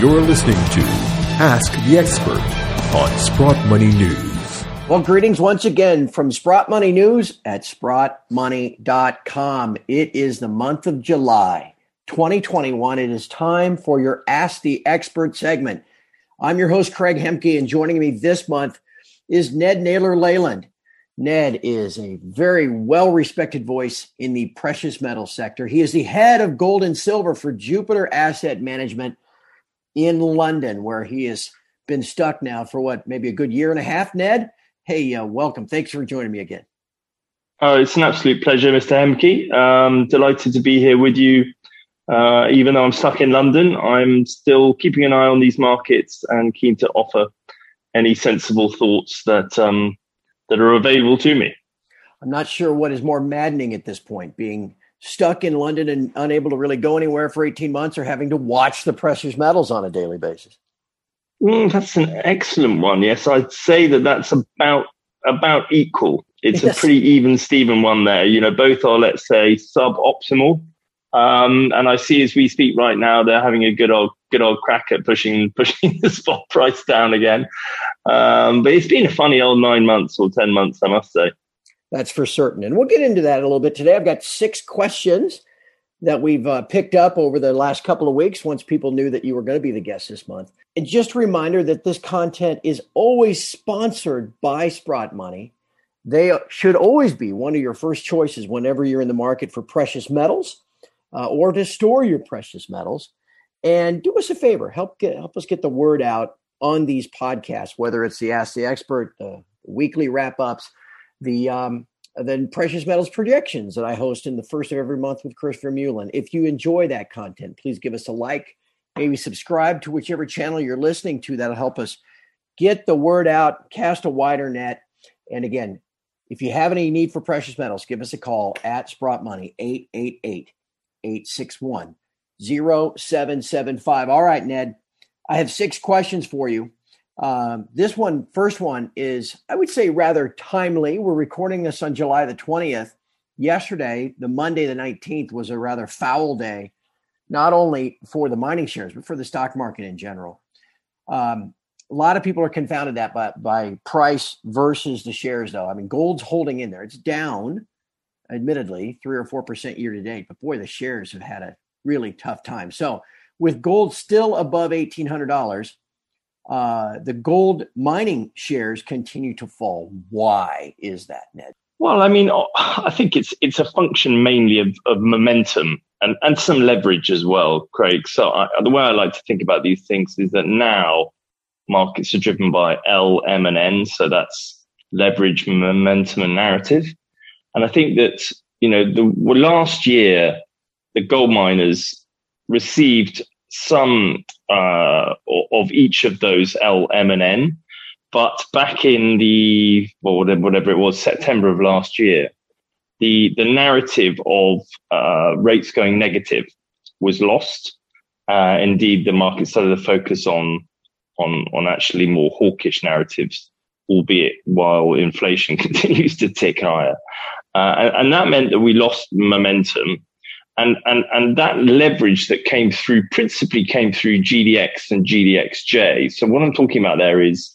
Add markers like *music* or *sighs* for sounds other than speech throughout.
You're listening to Ask the Expert on Sprott Money News. Well, greetings once again from Sprott Money News at sprottmoney.com. It is the month of July 2021. It is time for your Ask the Expert segment. I'm your host, Craig Hemke, and joining me this month is Ned Naylor Leyland. Ned is a very well respected voice in the precious metal sector. He is the head of gold and silver for Jupiter Asset Management in London, where he has been stuck now for what, maybe a good year and a half. Ned, hey, uh, welcome. Thanks for joining me again. Oh, it's an absolute pleasure, Mr. Hemke. Um, delighted to be here with you. Uh, even though I'm stuck in London, I'm still keeping an eye on these markets and keen to offer any sensible thoughts that um, that are available to me. I'm not sure what is more maddening at this point, being stuck in London and unable to really go anywhere for 18 months or having to watch the precious metals on a daily basis? Mm, that's an excellent one. Yes, I'd say that that's about about equal. It's yes. a pretty even Steven one there. You know, both are let's say suboptimal. Um, and I see as we speak right now, they're having a good old good old crack at pushing *laughs* pushing the spot price down again. Um, but it's been a funny old nine months or ten months, I must say. That's for certain. And we'll get into that a little bit today. I've got six questions that we've uh, picked up over the last couple of weeks once people knew that you were going to be the guest this month. And just a reminder that this content is always sponsored by Sprott Money. They should always be one of your first choices whenever you're in the market for precious metals uh, or to store your precious metals. And do us a favor, help get help us get the word out on these podcasts, whether it's the Ask the Expert, the weekly wrap ups, the um, precious metals projections that I host in the first of every month with Christopher Mullen. If you enjoy that content, please give us a like, maybe subscribe to whichever channel you're listening to. That'll help us get the word out, cast a wider net. And again, if you have any need for precious metals, give us a call at Sprott Money 888 861 0775. All right, Ned, I have six questions for you. Um, this one, first one, is I would say rather timely. We're recording this on July the 20th. Yesterday, the Monday the 19th, was a rather foul day, not only for the mining shares, but for the stock market in general. Um, a lot of people are confounded that by, by price versus the shares, though. I mean, gold's holding in there. It's down, admittedly, three or four percent year to date, but boy, the shares have had a really tough time. So, with gold still above eighteen hundred dollars, uh, the gold mining shares continue to fall. Why is that, Ned? Well, I mean, *sighs* I think it's it's a function mainly of, of momentum and, and some leverage as well, Craig. So I, the way I like to think about these things is that now markets are driven by L, M, and N. So that's leverage, momentum, and narrative. And I think that you know the last year the gold miners received some uh, of each of those L, M, and N. But back in the well, whatever it was, September of last year, the the narrative of uh, rates going negative was lost. Uh, indeed, the market started to focus on on on actually more hawkish narratives, albeit while inflation *laughs* continues to tick higher, uh, and, and that meant that we lost momentum and, and, and that leverage that came through principally came through GDX and GDXJ. So what I'm talking about there is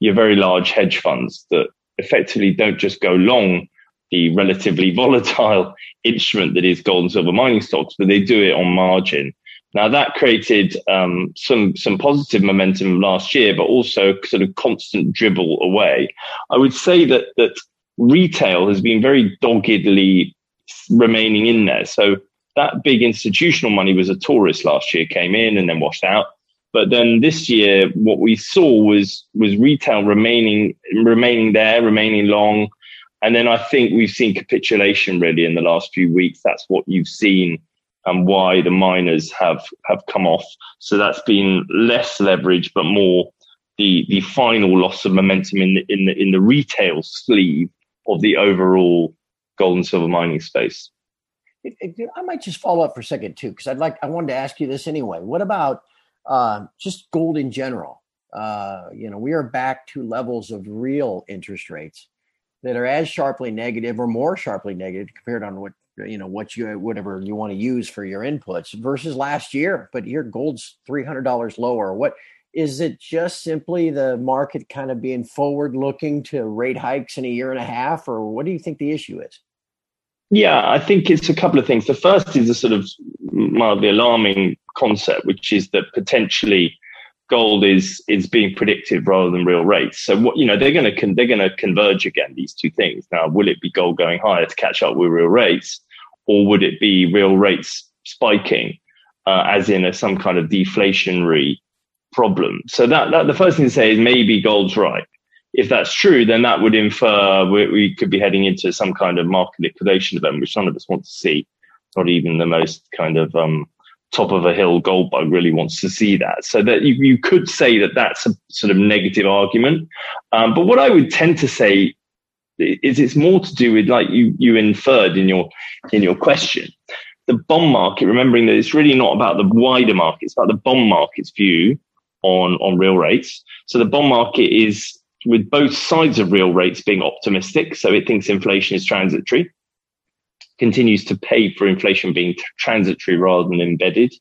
your very large hedge funds that effectively don't just go long the relatively *laughs* volatile instrument that is gold and silver mining stocks, but they do it on margin. Now that created um, some some positive momentum last year, but also sort of constant dribble away. I would say that that retail has been very doggedly remaining in there. So that big institutional money was a tourist last year, came in and then washed out. But then this year, what we saw was was retail remaining remaining there, remaining long. And then I think we've seen capitulation really in the last few weeks. That's what you've seen and why the miners have have come off. So that's been less leverage, but more the the final loss of momentum in the in the in the retail sleeve of the overall gold and silver mining space. I might just follow up for a second too, because I'd like I wanted to ask you this anyway. What about uh, just gold in general? Uh, you know, we are back to levels of real interest rates that are as sharply negative or more sharply negative compared on what you know what you whatever you want to use for your inputs versus last year. But here gold's three hundred dollars lower. What is it? Just simply the market kind of being forward looking to rate hikes in a year and a half, or what do you think the issue is? Yeah, I think it's a couple of things. The first is a sort of mildly alarming concept, which is that potentially gold is is being predicted rather than real rates. So what you know they're going to con- they're going to converge again these two things. Now, will it be gold going higher to catch up with real rates, or would it be real rates spiking, uh, as in a, some kind of deflationary problem? So that, that the first thing to say is maybe gold's right. If that's true, then that would infer we, we could be heading into some kind of market liquidation event, which none of us want to see. Not even the most kind of um, top of a hill gold bug really wants to see that. So that you, you could say that that's a sort of negative argument. Um, but what I would tend to say is it's more to do with like you you inferred in your in your question. The bond market, remembering that it's really not about the wider market, it's about the bond market's view on, on real rates. So the bond market is with both sides of real rates being optimistic. So it thinks inflation is transitory continues to pay for inflation being transitory rather than embedded.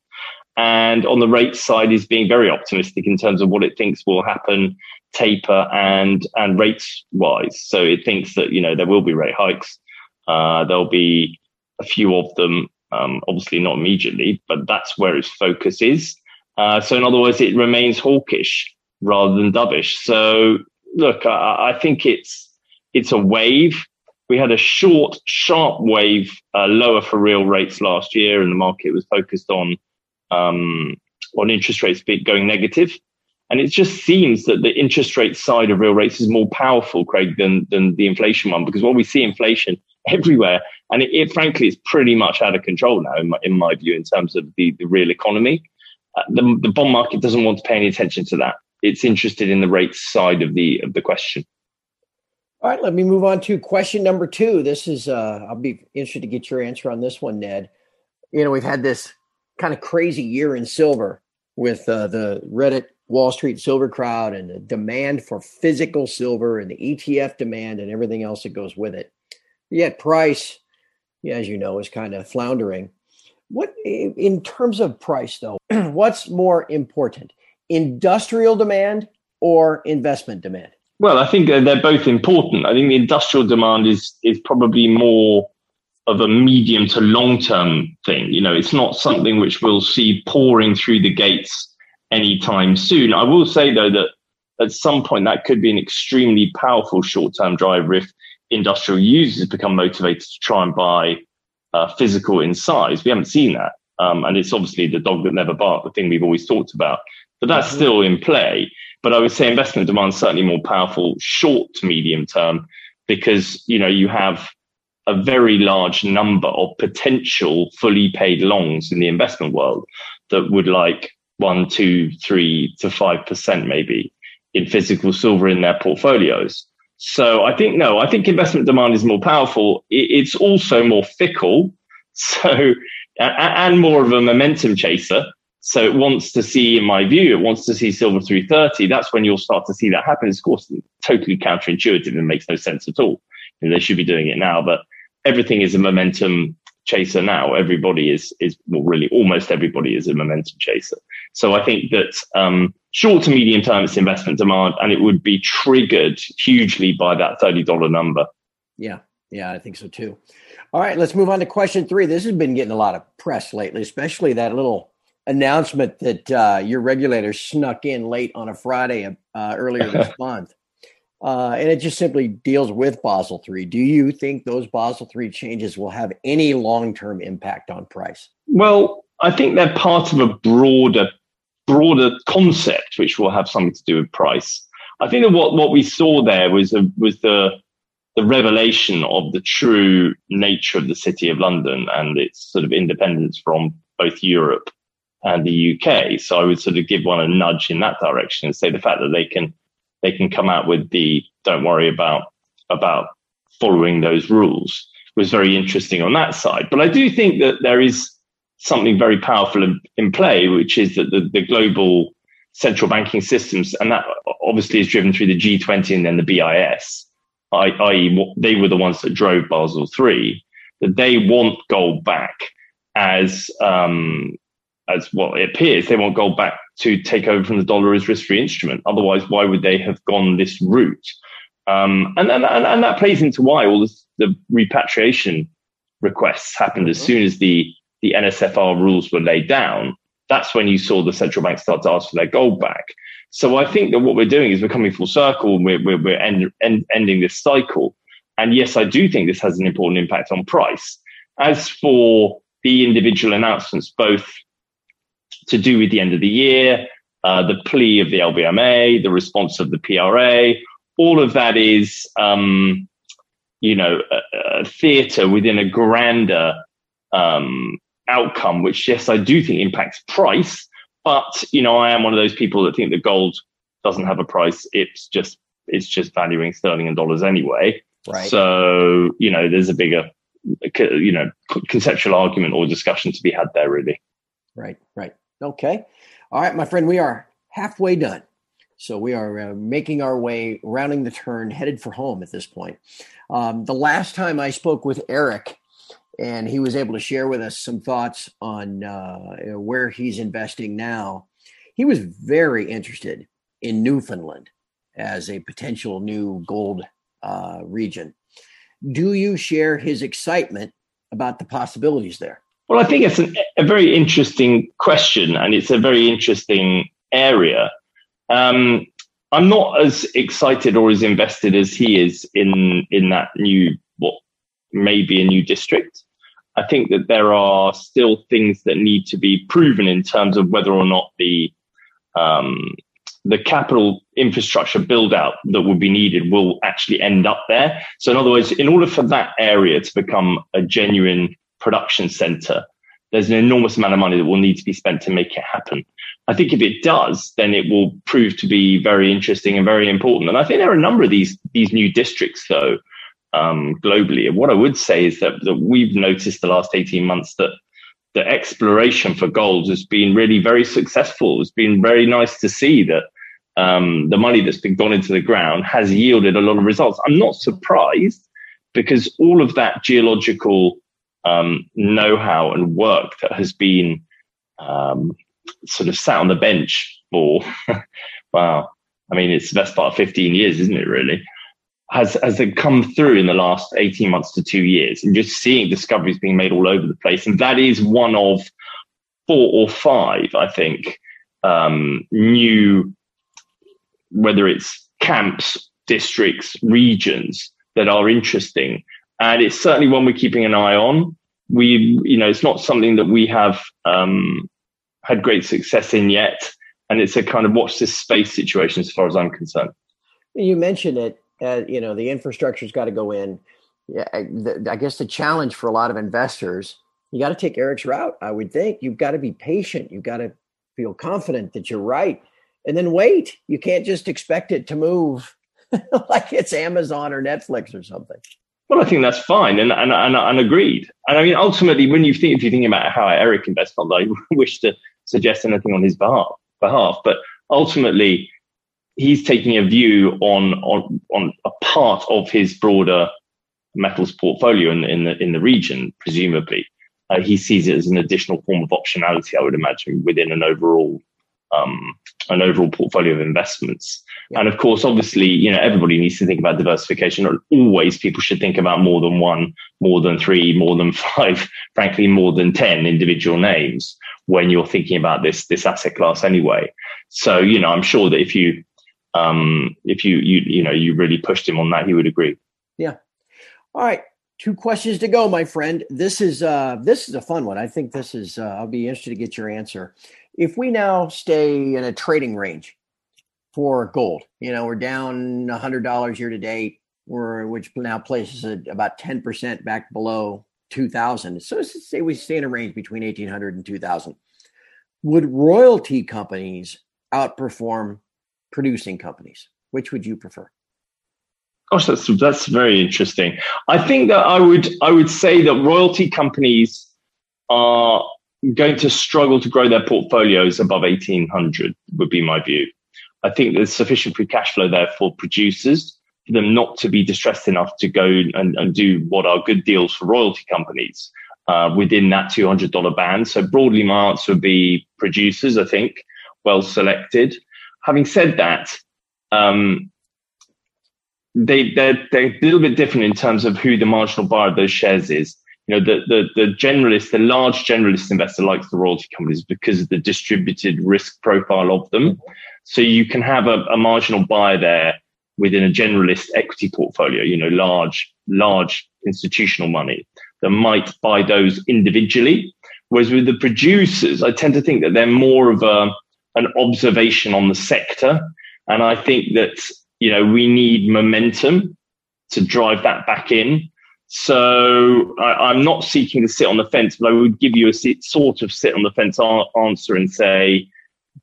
And on the rate side is being very optimistic in terms of what it thinks will happen taper and, and rates wise. So it thinks that, you know, there will be rate hikes. Uh, there'll be a few of them, um, obviously not immediately, but that's where its focus is. Uh, so in other words, it remains hawkish rather than dovish. So look, I, I think it's, it's a wave we had a short, sharp wave uh, lower for real rates last year, and the market was focused on um, on interest rates going negative. And it just seems that the interest rate side of real rates is more powerful, Craig, than than the inflation one, because what we see inflation *laughs* everywhere, and it, it frankly is pretty much out of control now, in my, in my view, in terms of the, the real economy. Uh, the, the bond market doesn't want to pay any attention to that. It's interested in the rates side of the of the question. All right, let me move on to question number two. This is, uh, I'll be interested to get your answer on this one, Ned. You know, we've had this kind of crazy year in silver with uh, the Reddit Wall Street silver crowd and the demand for physical silver and the ETF demand and everything else that goes with it. Yet price, as you know, is kind of floundering. What in terms of price though, *clears throat* what's more important? Industrial demand or investment demand? Well, I think they're both important. I think the industrial demand is is probably more of a medium to long term thing. You know, it's not something which we'll see pouring through the gates anytime soon. I will say though that at some point that could be an extremely powerful short term driver if industrial users become motivated to try and buy uh, physical in size. We haven't seen that. Um, and it's obviously the dog that never barked, the thing we've always talked about. But that's mm-hmm. still in play. But I would say investment demand is certainly more powerful short to medium term because, you know, you have a very large number of potential fully paid longs in the investment world that would like one, two, three to five percent maybe in physical silver in their portfolios. So I think no, I think investment demand is more powerful. It's also more fickle, *laughs* so and more of a momentum chaser. So it wants to see, in my view, it wants to see silver 330. That's when you'll start to see that happen. It's of course totally counterintuitive and makes no sense at all. You know, they should be doing it now, but everything is a momentum chaser now. Everybody is, is well, really almost everybody is a momentum chaser. So I think that, um, short to medium term, it's investment demand and it would be triggered hugely by that $30 number. Yeah. Yeah, I think so too. All right, let's move on to question three. This has been getting a lot of press lately, especially that little announcement that uh, your regulator snuck in late on a Friday uh, earlier this *laughs* month. Uh, and it just simply deals with Basel III. Do you think those Basel III changes will have any long term impact on price? Well, I think they're part of a broader broader concept which will have something to do with price. I think that what, what we saw there was a, was the the revelation of the true nature of the city of London and its sort of independence from both Europe and the UK. So I would sort of give one a nudge in that direction and say the fact that they can they can come out with the don't worry about about following those rules was very interesting on that side. But I do think that there is something very powerful in, in play, which is that the, the global central banking systems, and that obviously is driven through the G20 and then the BIS, i.e., they were the ones that drove Basel III. that they want gold back as um, as what it appears. They want gold back to take over from the dollar as risk-free instrument. Otherwise, why would they have gone this route? Um, and, and, and that plays into why all this, the repatriation requests happened as soon as the, the NSFR rules were laid down. That's when you saw the central bank start to ask for their gold back. So I think that what we're doing is we're coming full circle and we're, we're, we're end, end, ending this cycle. And yes, I do think this has an important impact on price. As for the individual announcements, both to do with the end of the year, uh, the plea of the LBMA, the response of the PRA, all of that is, um, you know, a, a theatre within a grander um, outcome, which yes, I do think impacts price. But you know, I am one of those people that think that gold doesn't have a price. It's just it's just valuing sterling and dollars anyway. Right. So you know, there's a bigger, you know, conceptual argument or discussion to be had there, really. Right. Right. Okay. All right, my friend, we are halfway done. So we are uh, making our way, rounding the turn, headed for home at this point. Um, the last time I spoke with Eric, and he was able to share with us some thoughts on uh, where he's investing now, he was very interested in Newfoundland as a potential new gold uh, region. Do you share his excitement about the possibilities there? Well, I think it's an, a very interesting question, and it's a very interesting area. Um, I'm not as excited or as invested as he is in in that new what may be a new district. I think that there are still things that need to be proven in terms of whether or not the um, the capital infrastructure build out that would be needed will actually end up there. So, in other words, in order for that area to become a genuine production center, there's an enormous amount of money that will need to be spent to make it happen. I think if it does, then it will prove to be very interesting and very important. And I think there are a number of these these new districts, though, um, globally. And what I would say is that, that we've noticed the last 18 months that the exploration for gold has been really very successful. It's been very nice to see that um, the money that's been gone into the ground has yielded a lot of results. I'm not surprised because all of that geological um, know-how and work that has been um, sort of sat on the bench for *laughs* wow. I mean, it's the best part of 15 years, isn't it? Really, has has it come through in the last 18 months to two years, and just seeing discoveries being made all over the place, and that is one of four or five, I think, um, new whether it's camps, districts, regions that are interesting. And it's certainly one we're keeping an eye on. We, you know, it's not something that we have um, had great success in yet. And it's a kind of watch this space situation as far as I'm concerned. You mentioned it, uh, you know, the infrastructure's got to go in. Yeah, I, the, I guess the challenge for a lot of investors, you got to take Eric's route. I would think you've got to be patient. You've got to feel confident that you're right, and then wait. You can't just expect it to move *laughs* like it's Amazon or Netflix or something. Well, I think that's fine, and and and, and agreed. And I mean, ultimately, when you think if you're thinking about how Eric invests, that I *laughs* wish to suggest anything on his behalf, behalf, but ultimately, he's taking a view on on on a part of his broader metals portfolio in in the in the region, presumably. Uh, he sees it as an additional form of optionality, I would imagine, within an overall um, an overall portfolio of investments. Yeah. And of course, obviously, you know, everybody needs to think about diversification. Always people should think about more than one, more than three, more than *laughs* five, frankly, more than 10 individual names when you're thinking about this, this asset class anyway. So, you know, I'm sure that if you, um, if you, you, you know, you really pushed him on that, he would agree. Yeah. All right. Two questions to go, my friend. This is, uh, this is a fun one. I think this is, uh, I'll be interested to get your answer if we now stay in a trading range for gold, you know, we're down $100 year to date, which now places it about 10% back below 2000. So let's say we stay in a range between 1800 and 2000. Would royalty companies outperform producing companies? Which would you prefer? Gosh, that's that's very interesting. I think that I would I would say that royalty companies are going to struggle to grow their portfolios above 1800 would be my view. I think there's sufficient free cash flow there for producers for them not to be distressed enough to go and, and do what are good deals for royalty companies uh, within that $200 band. So broadly, my answer would be producers, I think, well selected. Having said that, um, they, they're, they're a little bit different in terms of who the marginal buyer of those shares is. You know, the, the, the generalist, the large generalist investor likes the royalty companies because of the distributed risk profile of them. So you can have a, a marginal buyer there within a generalist equity portfolio, you know, large, large institutional money that might buy those individually. Whereas with the producers, I tend to think that they're more of a, an observation on the sector. And I think that, you know, we need momentum to drive that back in. So I, am not seeking to sit on the fence, but I would give you a sit, sort of sit on the fence answer and say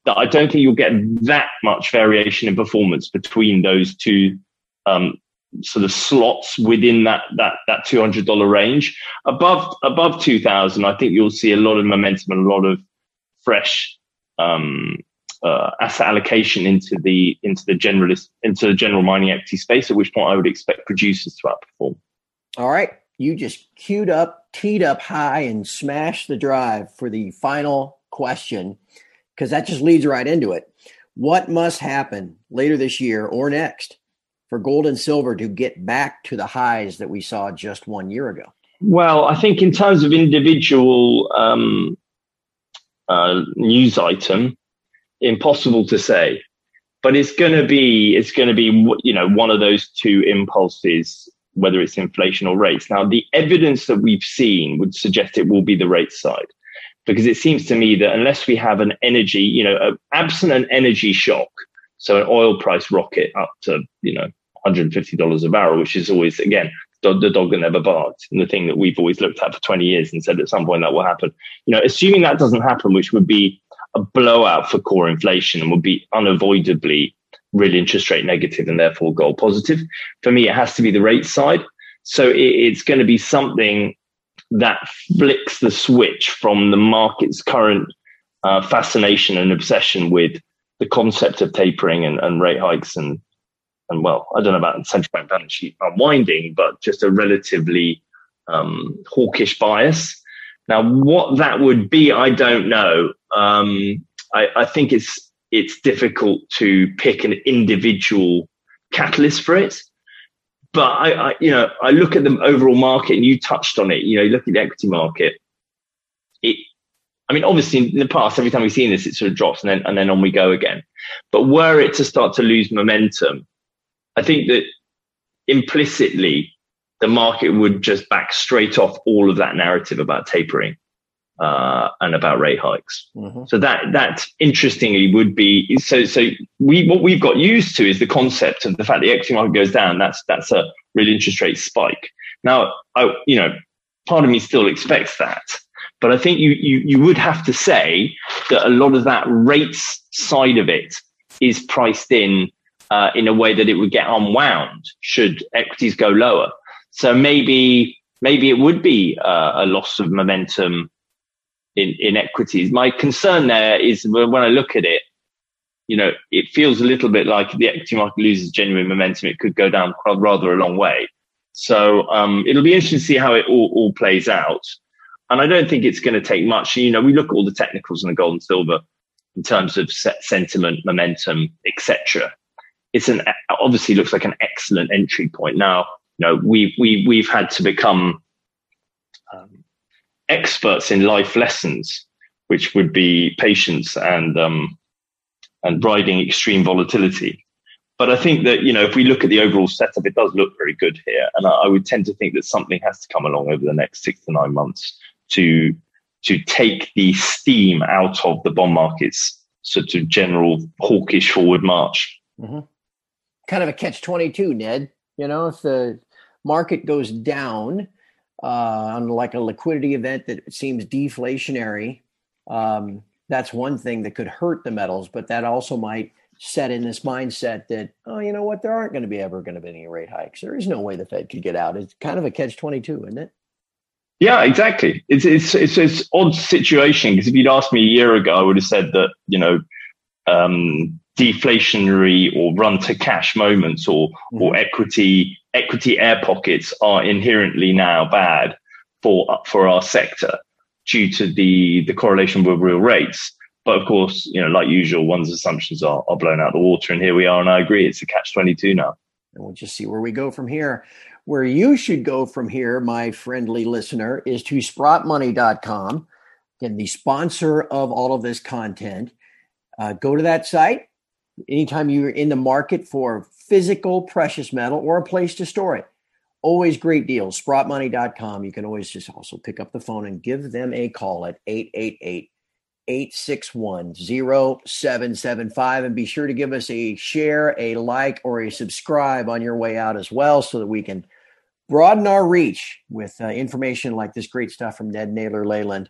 that I don't think you'll get that much variation in performance between those two um, sort of slots within that that that two hundred dollar range. Above above two thousand, I think you'll see a lot of momentum and a lot of fresh um, uh, asset allocation into the into the generalist into the general mining equity space. At which point, I would expect producers to outperform. All right, you just queued up, teed up high, and smashed the drive for the final question because that just leads right into it. What must happen later this year or next for gold and silver to get back to the highs that we saw just one year ago? Well, I think in terms of individual um, uh, news item, impossible to say, but it's going to be it's going to be you know one of those two impulses, whether it's inflation or rates. Now, the evidence that we've seen would suggest it will be the rate side, because it seems to me that unless we have an energy, you know, absent an energy shock, so an oil price rocket up to, you know, $150 a barrel, which is always, again, the dog that never barked and the thing that we've always looked at for 20 years and said at some point that will happen. You know, assuming that doesn't happen, which would be a blowout for core inflation and would be unavoidably real interest rate negative and therefore gold positive. For me, it has to be the rate side. So it, it's going to be something that flicks the switch from the market's current uh, fascination and obsession with the concept of tapering and, and rate hikes and and well, I don't know about central bank balance sheet unwinding, but just a relatively um, hawkish bias. Now, what that would be, I don't know. Um, I, I, think it's it's difficult to pick an individual catalyst for it. But I, I, you know, I look at the overall market, and you touched on it. You know, you look at the equity market. It, I mean, obviously, in the past, every time we've seen this, it sort of drops and then and then on we go again. But were it to start to lose momentum, I think that implicitly the market would just back straight off all of that narrative about tapering uh, and about rate hikes. Mm-hmm. So that that interestingly would be so. So we what we've got used to is the concept of the fact the equity market goes down. That's that's a real interest rate spike. Now, I you know, part of me still expects that, but I think you you you would have to say that a lot of that rates side of it is priced in uh, in a way that it would get unwound should equities go lower. So maybe maybe it would be uh, a loss of momentum in in equities. My concern there is when I look at it, you know, it feels a little bit like the equity market loses genuine momentum. It could go down rather a long way. So um, it'll be interesting to see how it all, all plays out. And I don't think it's going to take much. You know, we look at all the technicals in the gold and silver in terms of sentiment, momentum, etc it's an obviously looks like an excellent entry point. Now, you know, we've we we've had to become um, experts in life lessons, which would be patience and um, and riding extreme volatility. But I think that you know, if we look at the overall setup, it does look very good here, and I, I would tend to think that something has to come along over the next six to nine months to to take the steam out of the bond market's sort of general hawkish forward march. Mm-hmm kind of a catch 22, Ned. You know, if the market goes down on like a liquidity event that seems deflationary, um, that's one thing that could hurt the metals, but that also might set in this mindset that, oh, you know what, there aren't going to be ever going to be any rate hikes. There is no way the Fed could get out. It's kind of a catch 22, isn't it? Yeah, exactly. It's it's it's an odd situation because if you'd asked me a year ago, I would have said that you know um, deflationary or run to cash moments or mm-hmm. or equity equity air pockets are inherently now bad for for our sector due to the the correlation with real rates. But of course, you know, like usual, one's assumptions are, are blown out the water, and here we are. And I agree, it's a catch twenty two now. And we'll just see where we go from here. Where you should go from here, my friendly listener, is to sprottmoney.com. Again, the sponsor of all of this content. Uh, go to that site, anytime you're in the market for physical precious metal or a place to store it. Always great deals. Sprottmoney.com. You can always just also pick up the phone and give them a call at 888 861 0775. And be sure to give us a share, a like, or a subscribe on your way out as well so that we can broaden our reach with uh, information like this great stuff from Ned Naylor Leyland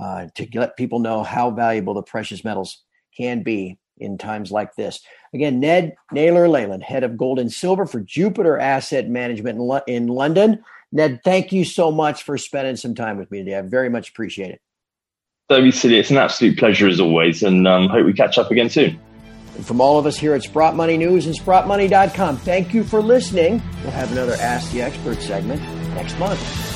uh, to let people know how valuable the precious metals can be in times like this. Again, Ned Naylor Leyland, head of gold and silver for Jupiter Asset Management in, Lo- in London. Ned, thank you so much for spending some time with me today. I very much appreciate it. Don't be silly. It's an absolute pleasure as always, and um, hope we catch up again soon. And from all of us here at Sprott Money News and SprottMoney.com, thank you for listening. We'll have another Ask the Expert segment next month.